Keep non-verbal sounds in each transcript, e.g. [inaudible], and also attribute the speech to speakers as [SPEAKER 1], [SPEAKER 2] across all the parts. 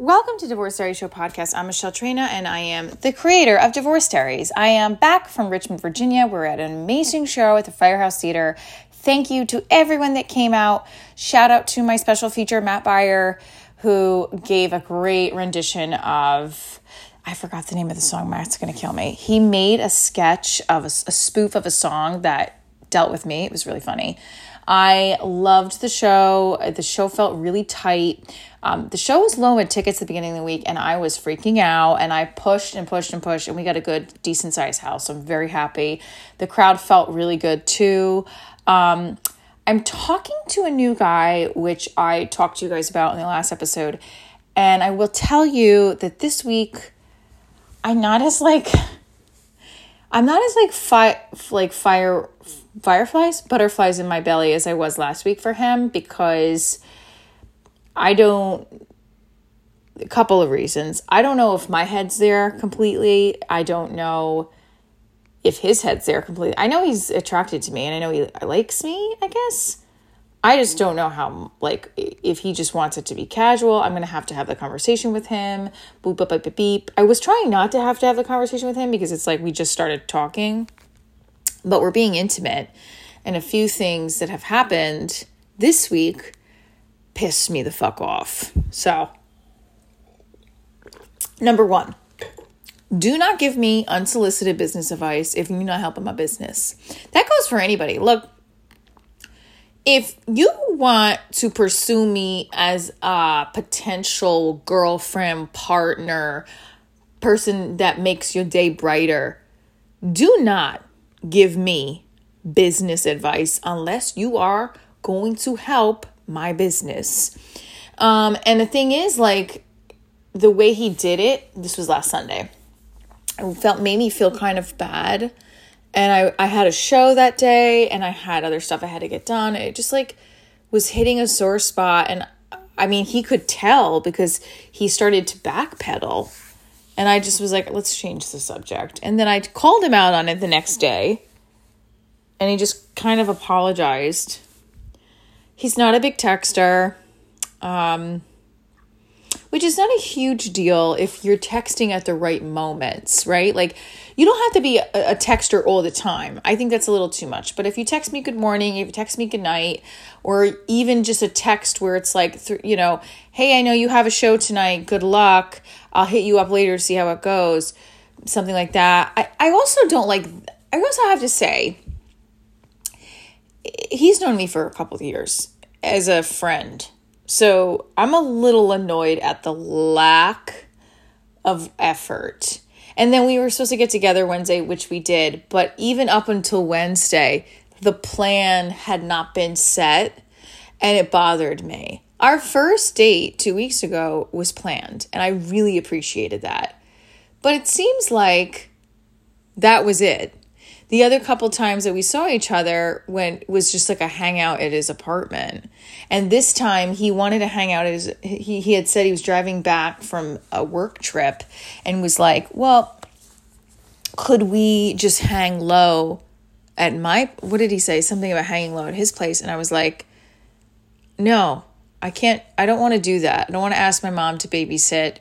[SPEAKER 1] Welcome to Divorce Diary Show podcast. I'm Michelle Trina and I am the creator of Divorce Diaries. I am back from Richmond, Virginia. We're at an amazing show at the Firehouse Theater. Thank you to everyone that came out. Shout out to my special feature, Matt Beyer, who gave a great rendition of. I forgot the name of the song. Matt's to kill me. He made a sketch of a, a spoof of a song that dealt with me. It was really funny. I loved the show. The show felt really tight. Um, the show was low at tickets at the beginning of the week, and I was freaking out. And I pushed and pushed and pushed, and we got a good, decent sized house. So I'm very happy. The crowd felt really good too. Um, I'm talking to a new guy, which I talked to you guys about in the last episode, and I will tell you that this week I'm not as like I'm not as like fi- like fire fireflies, butterflies in my belly as I was last week for him because I don't a couple of reasons. I don't know if my head's there completely. I don't know if his head's there completely. I know he's attracted to me and I know he likes me, I guess. I just don't know how, like, if he just wants it to be casual, I'm going to have to have the conversation with him. Boop, boop, boop, beep, beep. I was trying not to have to have the conversation with him because it's like we just started talking, but we're being intimate. And a few things that have happened this week pissed me the fuck off. So, number one, do not give me unsolicited business advice if you're not helping my business. That goes for anybody. Look, if you want to pursue me as a potential girlfriend, partner, person that makes your day brighter, do not give me business advice unless you are going to help my business. Um, and the thing is, like, the way he did it, this was last Sunday, it felt made me feel kind of bad and I, I had a show that day and I had other stuff I had to get done. It just like was hitting a sore spot. And I mean, he could tell because he started to backpedal. And I just was like, let's change the subject. And then I called him out on it the next day. And he just kind of apologized. He's not a big texter. Um, which is not a huge deal if you're texting at the right moments, right? Like, you don't have to be a, a, texter all the time. I think that's a little too much. But if you text me good morning, if you text me good night, or even just a text where it's like, th- you know, hey, I know you have a show tonight. Good luck. I'll hit you up later to see how it goes. Something like that. I, I also don't like, I also have to say, he's known me for a couple of years as a friend so I'm a little annoyed at the lack of effort. And then we were supposed to get together Wednesday, which we did. But even up until Wednesday, the plan had not been set and it bothered me. Our first date two weeks ago was planned, and I really appreciated that. But it seems like that was it the other couple times that we saw each other when was just like a hangout at his apartment. And this time he wanted to hang out at his he, he had said he was driving back from a work trip and was like well could we just hang low at my what did he say? Something about hanging low at his place. And i was like no i can't i don't want to do that. I don't want to ask my mom to babysit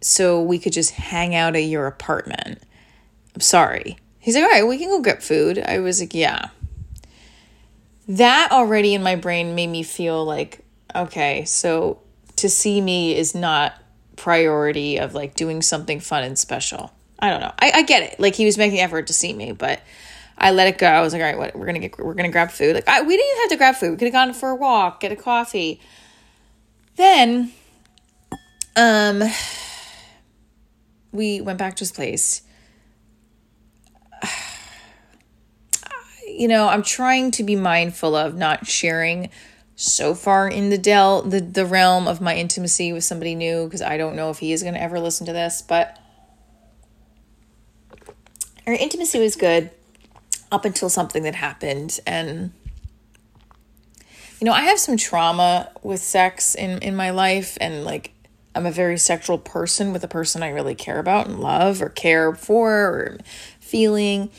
[SPEAKER 1] so we could just hang out at your apartment. I'm sorry He's like, all right, we can go get food. I was like, yeah. That already in my brain made me feel like, okay, so to see me is not priority of like doing something fun and special. I don't know. I, I get it. Like he was making effort to see me, but I let it go. I was like, all right, what we're gonna get we're gonna grab food. Like I, we didn't even have to grab food. We could have gone for a walk, get a coffee. Then um we went back to his place you know, I'm trying to be mindful of not sharing so far in the del the, the realm of my intimacy with somebody new because I don't know if he is going to ever listen to this, but our intimacy was good up until something that happened. And you know, I have some trauma with sex in in my life and like I'm a very sexual person with a person I really care about and love or care for or feeling.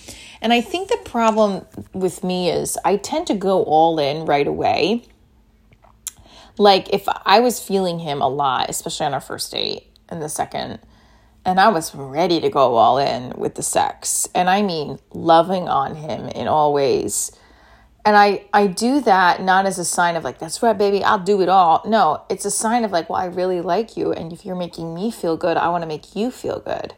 [SPEAKER 1] And I think the problem with me is I tend to go all in right away. Like if I was feeling him a lot, especially on our first date and the second, and I was ready to go all in with the sex. And I mean loving on him in all ways. And I I do that not as a sign of like that's right baby, I'll do it all. No, it's a sign of like well I really like you and if you're making me feel good, I want to make you feel good.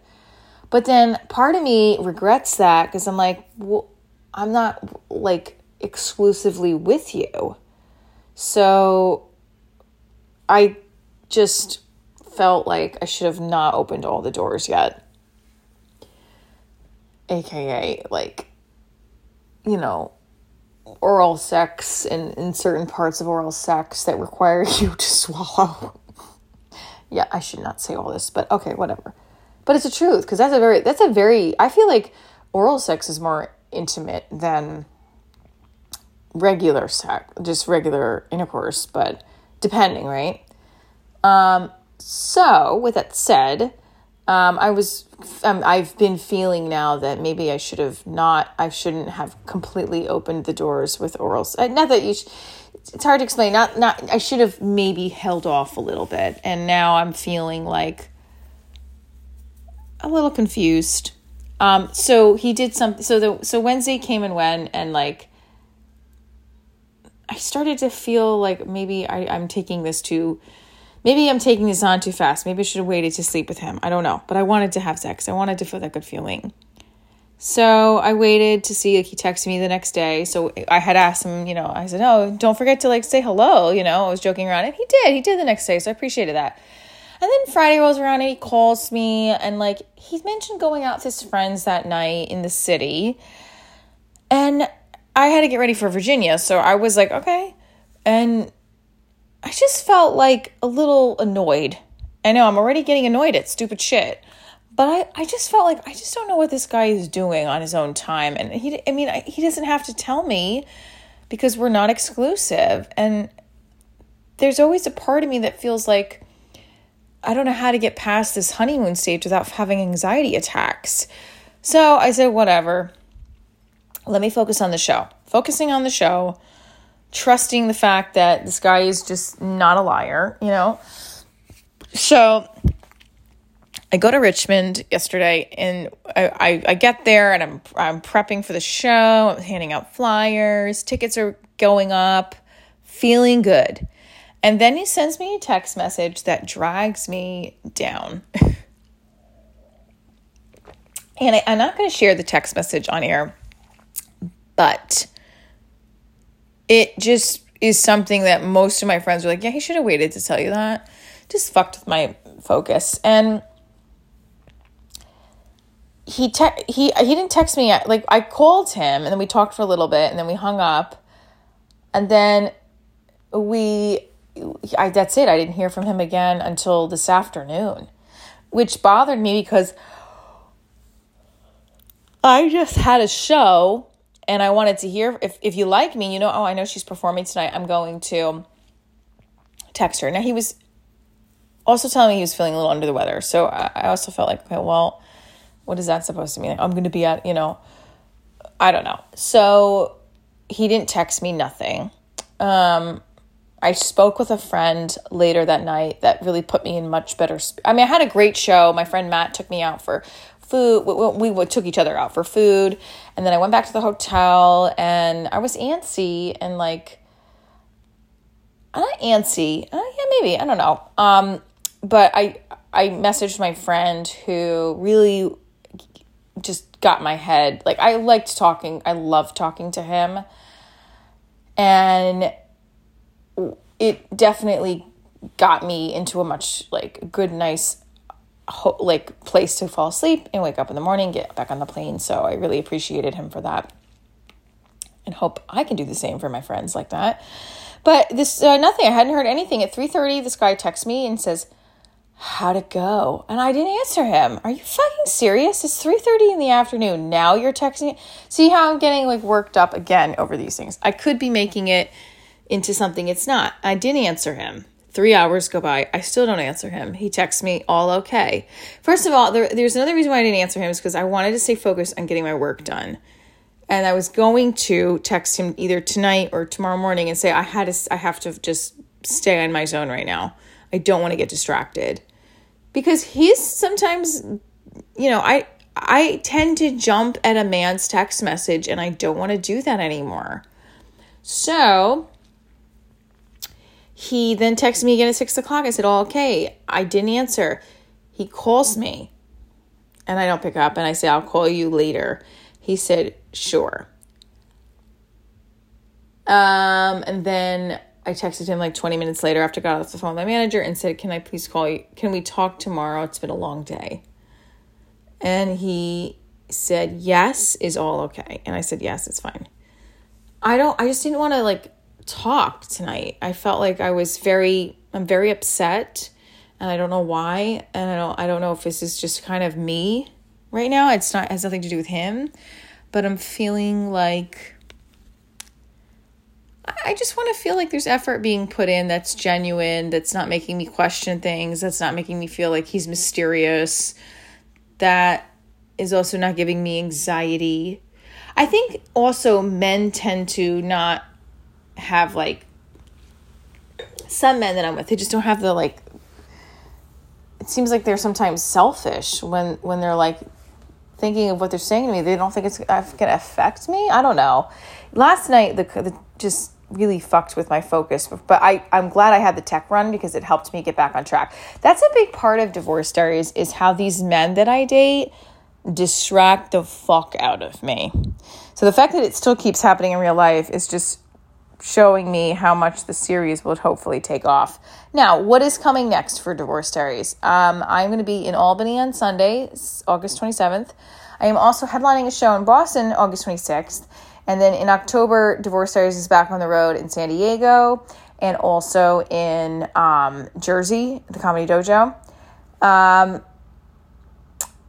[SPEAKER 1] But then part of me regrets that because I'm like, well, I'm not like exclusively with you. So I just felt like I should have not opened all the doors yet. AKA, like, you know, oral sex and in certain parts of oral sex that require [laughs] you to swallow. [laughs] yeah, I should not say all this, but okay, whatever. But it's the truth because that's a very, that's a very, I feel like oral sex is more intimate than regular sex, just regular intercourse, but depending, right? Um, so, with that said, um, I was, um, I've been feeling now that maybe I should have not, I shouldn't have completely opened the doors with oral. Uh, not that you, sh- it's hard to explain. Not, not, I should have maybe held off a little bit, and now I'm feeling like a little confused. Um, so he did something. So the so Wednesday came and went, and like I started to feel like maybe I, I'm taking this too. Maybe I'm taking this on too fast. Maybe I should have waited to sleep with him. I don't know. But I wanted to have sex. I wanted to feel that good feeling. So I waited to see like he texted me the next day. So I had asked him, you know, I said, "Oh, don't forget to like say hello." You know, I was joking around, and he did. He did the next day, so I appreciated that. And then Friday rolls around and he calls me and like he mentioned going out with his friends that night in the city. And I had to get ready for Virginia. So I was like, okay. And I just felt like a little annoyed. I know I'm already getting annoyed at stupid shit. But I, I just felt like I just don't know what this guy is doing on his own time. And he, I mean, I, he doesn't have to tell me because we're not exclusive. And there's always a part of me that feels like I don't know how to get past this honeymoon stage without having anxiety attacks. So I said, whatever let me focus on the show. Focusing on the show, trusting the fact that this guy is just not a liar, you know? So I go to Richmond yesterday and I, I, I, get there and I'm, I'm prepping for the show. I'm handing out flyers. Tickets are going up, feeling good. And then he sends me a text message that drags me down. [laughs] and I, I'm not going to share the text message on air but it just is something that most of my friends were like, yeah, he should have waited to tell you that. Just fucked with my focus. And he te- he he didn't text me like I called him and then we talked for a little bit and then we hung up and then we I that's it I didn't hear from him again until this afternoon which bothered me because I just had a show and I wanted to hear if, if you like me, you know, oh, I know she's performing tonight. I'm going to text her. Now, he was also telling me he was feeling a little under the weather. So I, also felt like, okay, well, what is that supposed to mean? I'm going to be at, you know, I don't know. So he didn't text me nothing. Um, I spoke with a friend later that night that really put me in much better. Sp- I mean, I had a great show. My friend Matt took me out for food. We, we, took each other out for food, and then I went back to the hotel, and I was antsy and like, I'm not antsy. Uh, yeah, maybe I don't know. Um, but I I messaged my friend who really just got my head. Like I liked talking. I loved talking to him, and it definitely got me into a much like good nice ho- like place to fall asleep and wake up in the morning, get back on the plane. So I really appreciated him for that, and hope I can do the same for my friends like that. But this uh, nothing. I hadn't heard anything. At three thirty, this guy texts me and says, "How'd it go?" And I didn't answer him. Are you fucking serious? It's three thirty in the afternoon. Now you're texting. See how I'm getting like worked up again over these things. I could be making it into something it's not. I didn't answer him. Three hours go by. I still don't answer him. He texts me, all okay. First of all, there, there's another reason why I didn't answer him is because I wanted to stay focused on getting my work done. And I was going to text him either tonight or tomorrow morning and say I had to, I have to just stay in my zone right now. I don't want to get distracted. Because he's sometimes you know, I I tend to jump at a man's text message and I don't want to do that anymore. So he then texted me again at six o'clock. I said, Oh, okay. I didn't answer. He calls me and I don't pick up and I say, I'll call you later. He said, Sure. Um, and then I texted him like 20 minutes later after I got off the phone with my manager and said, Can I please call you? Can we talk tomorrow? It's been a long day. And he said, Yes, is all okay. And I said, Yes, it's fine. I don't, I just didn't want to like talk tonight. I felt like I was very, I'm very upset and I don't know why. And I don't, I don't know if this is just kind of me right now. It's not, has nothing to do with him, but I'm feeling like, I just want to feel like there's effort being put in that's genuine, that's not making me question things, that's not making me feel like he's mysterious, that is also not giving me anxiety. I think also men tend to not have like some men that I'm with, they just don't have the like it seems like they're sometimes selfish when when they're like thinking of what they're saying to me. They don't think it's going to affect me. I don't know. Last night the, the just really fucked with my focus, but I I'm glad I had the tech run because it helped me get back on track. That's a big part of divorce stories is how these men that I date distract the fuck out of me. So the fact that it still keeps happening in real life is just showing me how much the series would hopefully take off. Now, what is coming next for Divorce Diaries? Um, I'm going to be in Albany on Sunday, August 27th. I am also headlining a show in Boston, August 26th. And then in October, Divorce Diaries is back on the road in San Diego and also in um, Jersey, the Comedy Dojo. Um,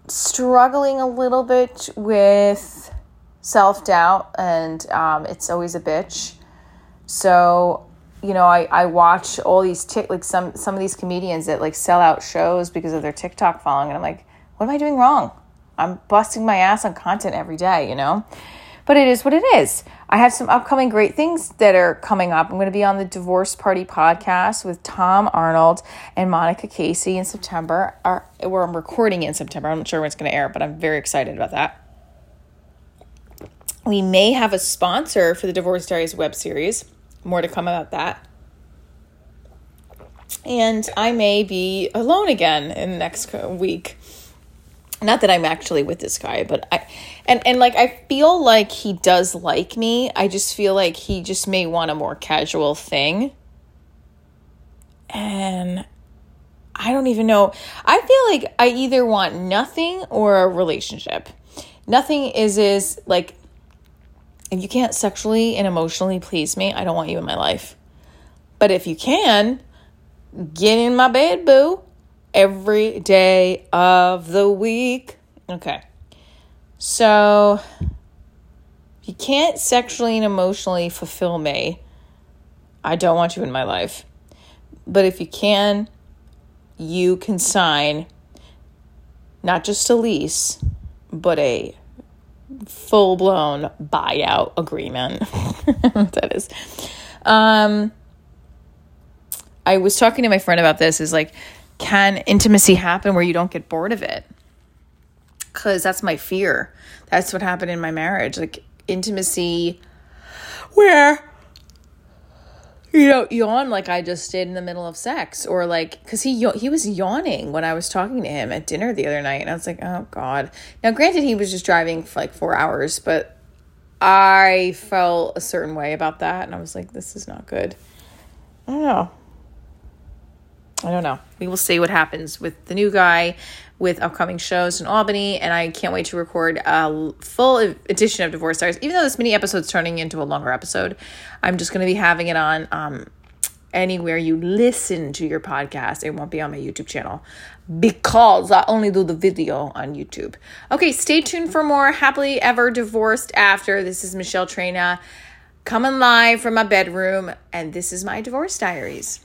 [SPEAKER 1] struggling a little bit with self doubt, and um, it's always a bitch. So, you know, I, I watch all these tick like some some of these comedians that like sell out shows because of their TikTok following, and I'm like, what am I doing wrong? I'm busting my ass on content every day, you know. But it is what it is. I have some upcoming great things that are coming up. I'm going to be on the Divorce Party podcast with Tom Arnold and Monica Casey in September, or where I'm recording in September. I'm not sure when it's going to air, but I'm very excited about that. We may have a sponsor for the Divorce Diaries web series. More to come about that. And I may be alone again in the next week. Not that I'm actually with this guy, but I and and like I feel like he does like me. I just feel like he just may want a more casual thing. And I don't even know. I feel like I either want nothing or a relationship. Nothing is is like if you can't sexually and emotionally please me, I don't want you in my life. But if you can, get in my bed, boo, every day of the week. Okay. So, if you can't sexually and emotionally fulfill me, I don't want you in my life. But if you can, you can sign not just a lease, but a full blown buyout agreement. [laughs] that is. Um, I was talking to my friend about this. Is like, can intimacy happen where you don't get bored of it? Because that's my fear. That's what happened in my marriage. Like intimacy, where you know, yawn like I just did in the middle of sex, or like because he he was yawning when I was talking to him at dinner the other night, and I was like, oh god. Now, granted, he was just driving for like four hours, but I felt a certain way about that, and I was like, this is not good. I don't know. I don't know. We will see what happens with the new guy with upcoming shows in Albany, and I can't wait to record a full edition of Divorce Diaries. Even though this mini episode's turning into a longer episode, I'm just going to be having it on um, anywhere you listen to your podcast. It won't be on my YouTube channel because I only do the video on YouTube. Okay, stay tuned for more Happily Ever Divorced After. This is Michelle Trina coming live from my bedroom, and this is my Divorce Diaries.